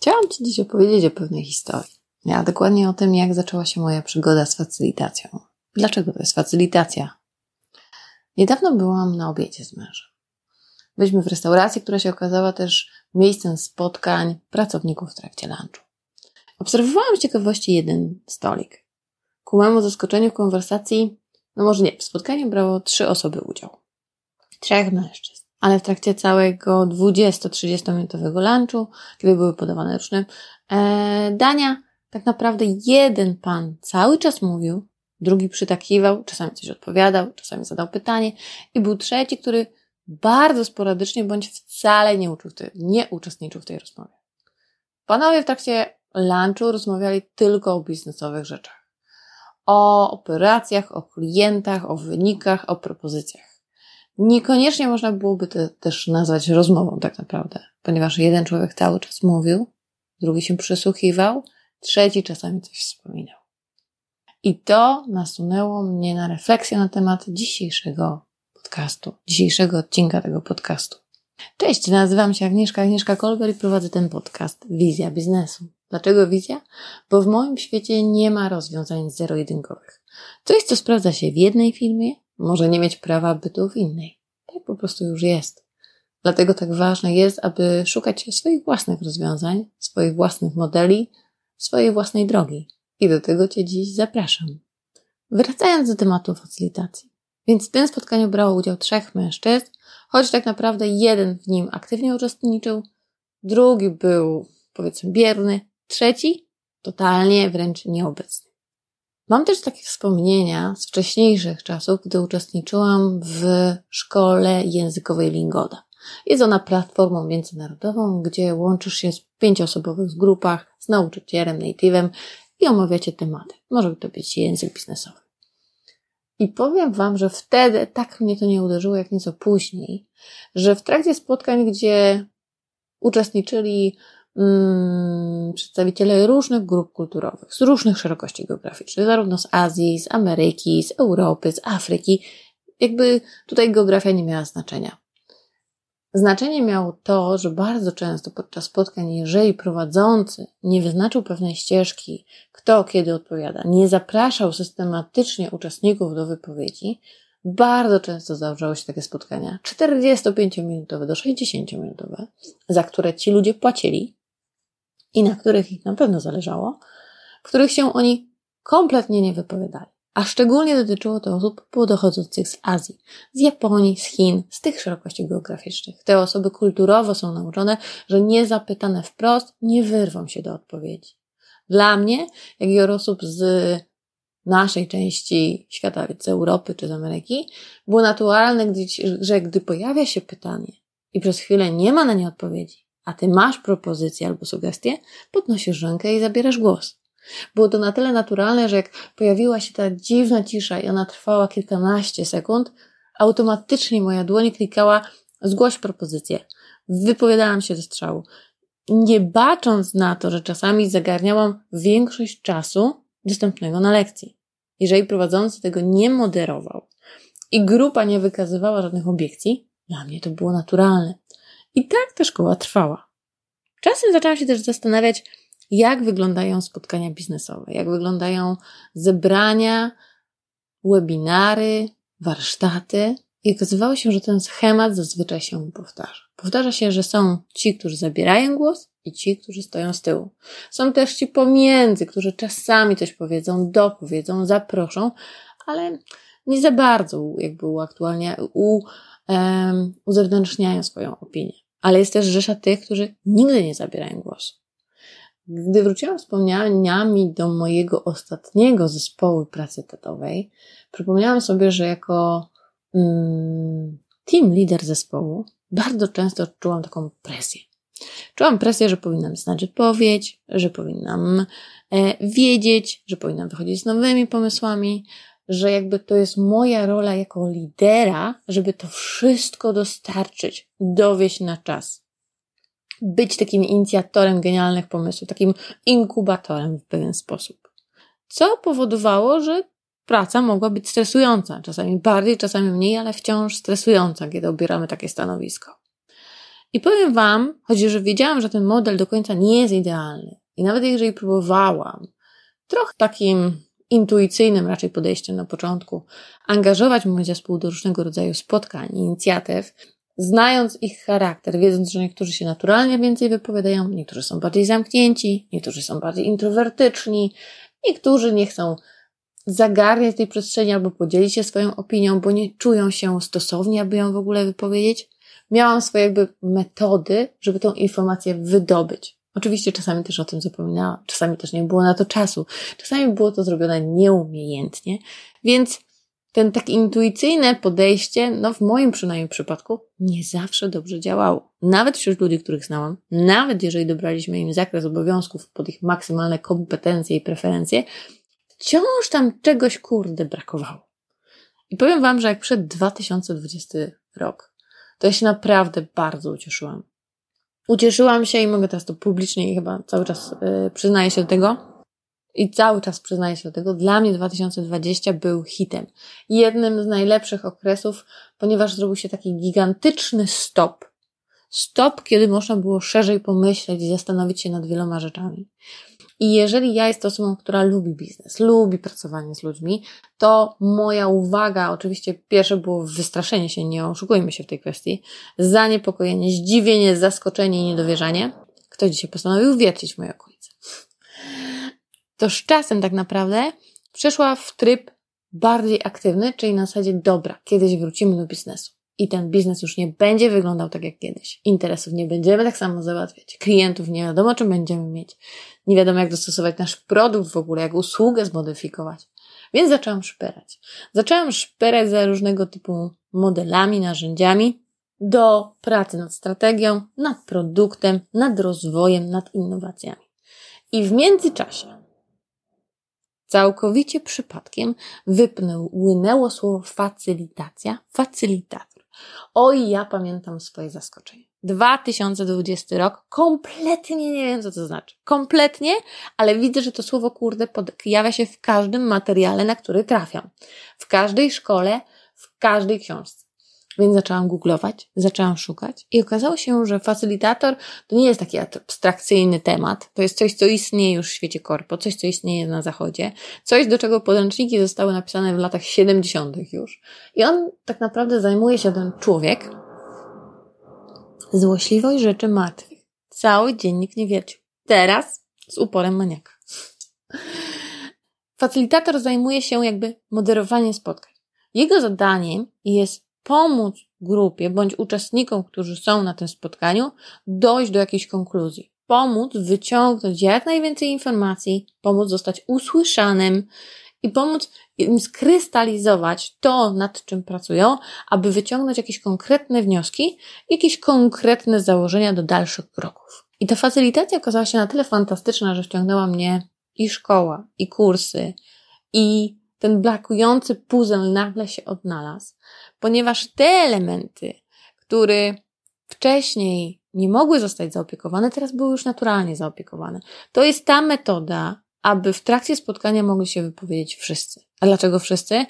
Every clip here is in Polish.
Chciałam Ci dziś opowiedzieć o pewnej historii. A dokładnie o tym, jak zaczęła się moja przygoda z facylitacją. Dlaczego to jest facylitacja? Niedawno byłam na obiedzie z mężem. Byliśmy w restauracji, która się okazała też miejscem spotkań pracowników w trakcie lunchu. Obserwowałam z ciekawości jeden stolik. Ku mojemu zaskoczeniu w konwersacji, no może nie, w spotkaniu brało trzy osoby udział. Trzech mężczyzn. Ale w trakcie całego 20-30 minutowego lunchu, kiedy były podawane różne e, dania, tak naprawdę jeden pan cały czas mówił, drugi przytakiwał, czasami coś odpowiadał, czasami zadał pytanie i był trzeci, który bardzo sporadycznie bądź wcale nie, uczył nie uczestniczył w tej rozmowie. Panowie w trakcie lunchu rozmawiali tylko o biznesowych rzeczach. O operacjach, o klientach, o wynikach, o propozycjach. Niekoniecznie można byłoby to też nazwać rozmową tak naprawdę, ponieważ jeden człowiek cały czas mówił, drugi się przysłuchiwał, trzeci czasami coś wspominał. I to nasunęło mnie na refleksję na temat dzisiejszego podcastu, dzisiejszego odcinka tego podcastu. Cześć, nazywam się Agnieszka, Agnieszka Kolber i prowadzę ten podcast Wizja Biznesu. Dlaczego wizja? Bo w moim świecie nie ma rozwiązań zero-jedynkowych. Coś, co sprawdza się w jednej firmie, może nie mieć prawa bytu w innej. Tak po prostu już jest. Dlatego tak ważne jest, aby szukać swoich własnych rozwiązań, swoich własnych modeli, swojej własnej drogi. I do tego Cię dziś zapraszam. Wracając do tematu facylitacji. Więc w tym spotkaniu brało udział trzech mężczyzn, choć tak naprawdę jeden w nim aktywnie uczestniczył, drugi był, powiedzmy, bierny, trzeci totalnie wręcz nieobecny. Mam też takie wspomnienia z wcześniejszych czasów, gdy uczestniczyłam w szkole językowej Lingoda. Jest ona platformą międzynarodową, gdzie łączysz się w pięcioosobowych grupach z nauczycielem, native'em i omawiacie tematy. Może to być język biznesowy. I powiem Wam, że wtedy tak mnie to nie uderzyło, jak nieco później, że w trakcie spotkań, gdzie uczestniczyli mm, przedstawiciele różnych grup kulturowych, z różnych szerokości geograficznych, zarówno z Azji, z Ameryki, z Europy, z Afryki, jakby tutaj geografia nie miała znaczenia. Znaczenie miało to, że bardzo często podczas spotkań, jeżeli prowadzący nie wyznaczył pewnej ścieżki, kto kiedy odpowiada, nie zapraszał systematycznie uczestników do wypowiedzi, bardzo często zdarzały się takie spotkania 45-minutowe do 60-minutowe, za które ci ludzie płacili i na których ich na pewno zależało, w których się oni kompletnie nie wypowiadali. A szczególnie dotyczyło to osób pochodzących z Azji, z Japonii, z Chin, z tych szerokości geograficznych. Te osoby kulturowo są nauczone, że niezapytane wprost nie wyrwą się do odpowiedzi. Dla mnie, jak i osób z naszej części świata, z Europy czy z Ameryki, było naturalne, że gdy pojawia się pytanie i przez chwilę nie ma na nie odpowiedzi, a ty masz propozycję albo sugestię, podnosisz rękę i zabierasz głos. Było to na tyle naturalne, że jak pojawiła się ta dziwna cisza i ona trwała kilkanaście sekund, automatycznie moja dłoń klikała zgłoś propozycję. Wypowiadałam się ze strzału. Nie bacząc na to, że czasami zagarniałam większość czasu dostępnego na lekcji. Jeżeli prowadzący tego nie moderował i grupa nie wykazywała żadnych obiekcji, dla mnie to było naturalne. I tak ta szkoła trwała. Czasem zaczęłam się też zastanawiać, jak wyglądają spotkania biznesowe, jak wyglądają zebrania, webinary, warsztaty. I okazywało się, że ten schemat zazwyczaj się powtarza. Powtarza się, że są ci, którzy zabierają głos i ci, którzy stoją z tyłu. Są też ci pomiędzy, którzy czasami coś powiedzą, dopowiedzą, zaproszą, ale nie za bardzo jakby uaktualnia, u, um, uzewnętrzniają swoją opinię. Ale jest też rzesza tych, którzy nigdy nie zabierają głosu. Gdy wróciłam wspomnieniami do mojego ostatniego zespołu pracy tetowej, przypomniałam sobie, że jako mm, team lider zespołu bardzo często czułam taką presję. Czułam presję, że powinnam znać odpowiedź, że powinnam e, wiedzieć, że powinnam wychodzić z nowymi pomysłami, że jakby to jest moja rola jako lidera, żeby to wszystko dostarczyć, dowieść na czas być takim inicjatorem genialnych pomysłów, takim inkubatorem w pewien sposób. Co powodowało, że praca mogła być stresująca, czasami bardziej, czasami mniej, ale wciąż stresująca, kiedy obieramy takie stanowisko. I powiem Wam, chociaż wiedziałam, że ten model do końca nie jest idealny, i nawet jeżeli próbowałam, trochę takim intuicyjnym raczej podejściem na początku, angażować mój zespół do różnego rodzaju spotkań, inicjatyw, znając ich charakter, wiedząc, że niektórzy się naturalnie więcej wypowiadają, niektórzy są bardziej zamknięci, niektórzy są bardziej introwertyczni, niektórzy nie chcą zagarniać tej przestrzeni albo podzielić się swoją opinią, bo nie czują się stosowni, aby ją w ogóle wypowiedzieć. Miałam swoje jakby metody, żeby tą informację wydobyć. Oczywiście czasami też o tym zapominałam, czasami też nie było na to czasu, czasami było to zrobione nieumiejętnie, więc ten tak intuicyjne podejście, no w moim przynajmniej przypadku, nie zawsze dobrze działało. Nawet wśród ludzi, których znałam, nawet jeżeli dobraliśmy im zakres obowiązków pod ich maksymalne kompetencje i preferencje, wciąż tam czegoś kurde brakowało. I powiem Wam, że jak przed 2020 rok, to ja się naprawdę bardzo ucieszyłam. Ucieszyłam się i mogę teraz to publicznie i chyba cały czas yy, przyznaję się do tego. I cały czas przyznaję się do tego. Dla mnie 2020 był hitem. Jednym z najlepszych okresów, ponieważ zrobił się taki gigantyczny stop. Stop, kiedy można było szerzej pomyśleć i zastanowić się nad wieloma rzeczami. I jeżeli ja jestem osobą, która lubi biznes, lubi pracowanie z ludźmi, to moja uwaga, oczywiście pierwsze było wystraszenie się, nie oszukujmy się w tej kwestii, zaniepokojenie, zdziwienie, zaskoczenie i niedowierzanie. Ktoś dzisiaj postanowił wiercić w moje okolice. To z czasem tak naprawdę przeszła w tryb bardziej aktywny, czyli na zasadzie dobra, kiedyś wrócimy do biznesu i ten biznes już nie będzie wyglądał tak jak kiedyś. Interesów nie będziemy tak samo załatwiać. Klientów nie wiadomo, czy będziemy mieć. Nie wiadomo, jak dostosować nasz produkt w ogóle, jak usługę zmodyfikować. Więc zaczęłam szperać. Zaczęłam szperać za różnego typu modelami, narzędziami do pracy nad strategią, nad produktem, nad rozwojem, nad innowacjami. I w międzyczasie całkowicie przypadkiem wypłynęło słowo facylitacja, facylitacja. Oj, ja pamiętam swoje zaskoczenie. 2020 rok, kompletnie nie wiem, co to znaczy. Kompletnie, ale widzę, że to słowo kurde pojawia się w każdym materiale, na który trafiam. W każdej szkole, w każdej książce. Więc zaczęłam googlować, zaczęłam szukać i okazało się, że facylitator to nie jest taki abstrakcyjny temat. To jest coś, co istnieje już w świecie korpo, coś, co istnieje na zachodzie, coś, do czego podręczniki zostały napisane w latach 70. już. I on tak naprawdę zajmuje się ten człowiek złośliwość rzeczy martwych. Cały dziennik nie wiercił. Teraz z uporem maniaka. Facylitator zajmuje się jakby moderowaniem spotkań. Jego zadaniem jest pomóc grupie bądź uczestnikom, którzy są na tym spotkaniu, dojść do jakiejś konkluzji. Pomóc wyciągnąć jak najwięcej informacji, pomóc zostać usłyszanym i pomóc im skrystalizować to, nad czym pracują, aby wyciągnąć jakieś konkretne wnioski, jakieś konkretne założenia do dalszych kroków. I ta facylitacja okazała się na tyle fantastyczna, że wciągnęła mnie i szkoła, i kursy, i ten brakujący puzzle nagle się odnalazł, ponieważ te elementy, które wcześniej nie mogły zostać zaopiekowane, teraz były już naturalnie zaopiekowane. To jest ta metoda, aby w trakcie spotkania mogli się wypowiedzieć wszyscy. A dlaczego wszyscy?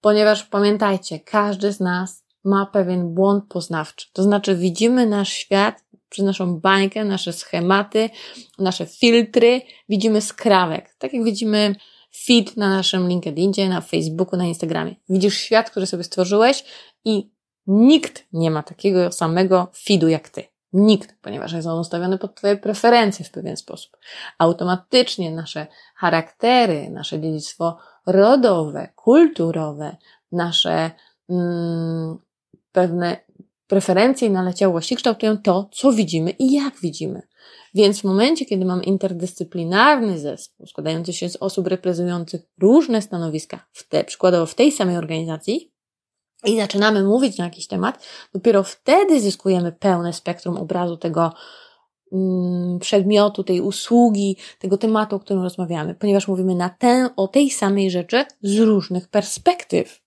Ponieważ pamiętajcie, każdy z nas ma pewien błąd poznawczy. To znaczy widzimy nasz świat przez naszą bańkę, nasze schematy, nasze filtry, widzimy skrawek. Tak jak widzimy feed na naszym LinkedInie, na Facebooku, na Instagramie. Widzisz świat, który sobie stworzyłeś i nikt nie ma takiego samego feedu jak ty. Nikt, ponieważ jest on ustawiony pod Twoje preferencje w pewien sposób. Automatycznie nasze charaktery, nasze dziedzictwo rodowe, kulturowe, nasze mm, pewne preferencje i naleciałości kształtują to, co widzimy i jak widzimy. Więc w momencie, kiedy mam interdyscyplinarny zespół składający się z osób reprezentujących różne stanowiska, w te, przykładowo w tej samej organizacji, i zaczynamy mówić na jakiś temat, dopiero wtedy zyskujemy pełne spektrum obrazu tego mm, przedmiotu, tej usługi, tego tematu, o którym rozmawiamy, ponieważ mówimy na tę, o tej samej rzeczy z różnych perspektyw.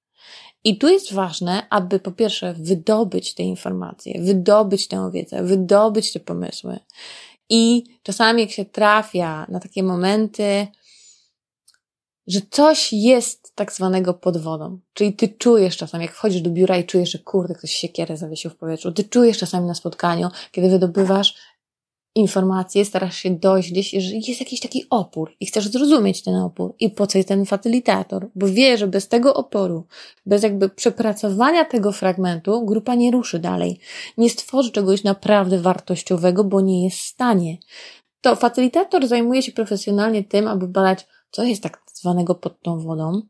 I tu jest ważne, aby po pierwsze wydobyć te informacje, wydobyć tę wiedzę, wydobyć te pomysły. I czasami jak się trafia na takie momenty, że coś jest tak zwanego pod wodą. Czyli ty czujesz czasami, jak wchodzisz do biura i czujesz, że kurde, ktoś się kierę zawiesił w powietrzu. Ty czujesz czasami na spotkaniu, kiedy wydobywasz informacje, starasz się dojść gdzieś, że jest jakiś taki opór i chcesz zrozumieć ten opór i po co jest ten facylitator, bo wie, że bez tego oporu, bez jakby przepracowania tego fragmentu, grupa nie ruszy dalej, nie stworzy czegoś naprawdę wartościowego, bo nie jest w stanie. To facylitator zajmuje się profesjonalnie tym, aby badać, co jest tak zwanego pod tą wodą,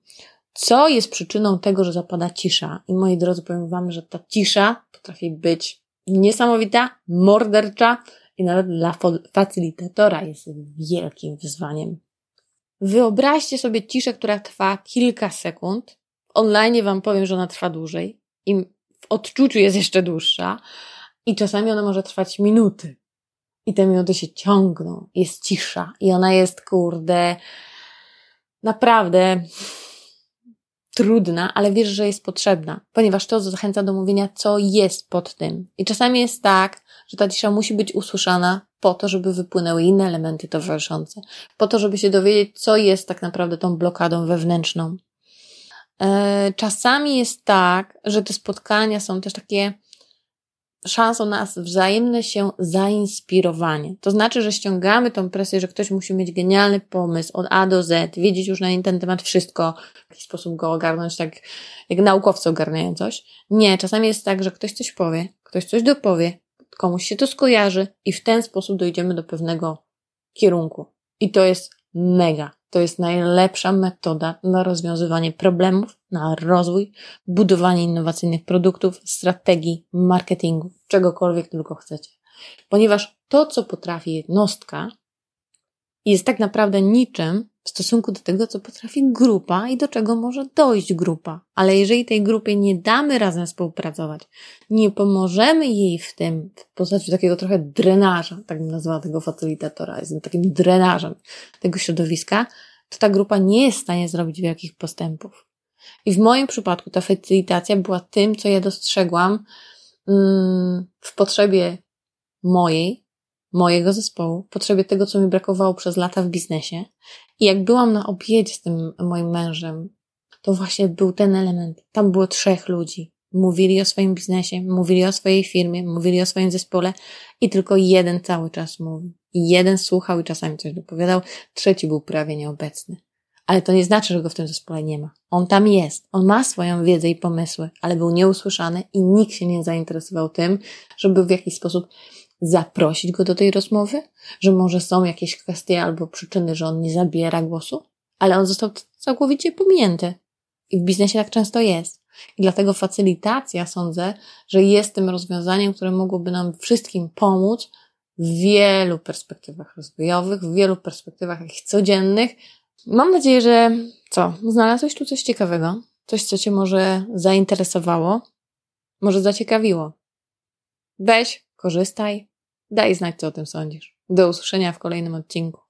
co jest przyczyną tego, że zapada cisza. I moi drodzy, powiem Wam, że ta cisza potrafi być niesamowita, mordercza, i nawet dla facylitatora jest wielkim wyzwaniem. Wyobraźcie sobie ciszę, która trwa kilka sekund. Online Wam powiem, że ona trwa dłużej i w odczuciu jest jeszcze dłuższa i czasami ona może trwać minuty. I te minuty się ciągną, jest cisza i ona jest, kurde, naprawdę trudna, ale wiesz, że jest potrzebna, ponieważ to zachęca do mówienia, co jest pod tym. I czasami jest tak, że ta cisza musi być usłyszana po to, żeby wypłynęły inne elementy towarzyszące, po to, żeby się dowiedzieć, co jest tak naprawdę tą blokadą wewnętrzną. E, czasami jest tak, że te spotkania są też takie szansą na wzajemne się zainspirowanie. To znaczy, że ściągamy tą presję, że ktoś musi mieć genialny pomysł od A do Z, wiedzieć już na ten temat wszystko, w jakiś sposób go ogarnąć, tak jak naukowcy ogarniają coś. Nie, czasami jest tak, że ktoś coś powie, ktoś coś dopowie, komuś się to skojarzy i w ten sposób dojdziemy do pewnego kierunku. I to jest mega. To jest najlepsza metoda na rozwiązywanie problemów, na rozwój, budowanie innowacyjnych produktów, strategii, marketingu, czegokolwiek tylko chcecie. Ponieważ to, co potrafi jednostka, jest tak naprawdę niczym w stosunku do tego, co potrafi grupa i do czego może dojść grupa. Ale jeżeli tej grupie nie damy razem współpracować, nie pomożemy jej w tym, w postaci takiego trochę drenaża, tak bym nazwała tego facylitatora, jestem takim drenażem tego środowiska, to ta grupa nie jest w stanie zrobić wielkich postępów. I w moim przypadku ta facylitacja była tym, co ja dostrzegłam mm, w potrzebie mojej, mojego zespołu, potrzebie tego, co mi brakowało przez lata w biznesie. I jak byłam na obiedzie z tym moim mężem, to właśnie był ten element. Tam było trzech ludzi. Mówili o swoim biznesie, mówili o swojej firmie, mówili o swoim zespole i tylko jeden cały czas mówił. I jeden słuchał i czasami coś dopowiadał, trzeci był prawie nieobecny. Ale to nie znaczy, że go w tym zespole nie ma. On tam jest. On ma swoją wiedzę i pomysły, ale był nieusłyszany i nikt się nie zainteresował tym, żeby w jakiś sposób zaprosić go do tej rozmowy, że może są jakieś kwestie albo przyczyny, że on nie zabiera głosu, ale on został całkowicie pominięty. I w biznesie tak często jest. I dlatego facylitacja, sądzę, że jest tym rozwiązaniem, które mogłoby nam wszystkim pomóc w wielu perspektywach rozwojowych, w wielu perspektywach takich codziennych. Mam nadzieję, że co, znalazłeś tu coś ciekawego, coś, co Cię może zainteresowało, może zaciekawiło. Weź, korzystaj, daj znać, co o tym sądzisz. Do usłyszenia w kolejnym odcinku.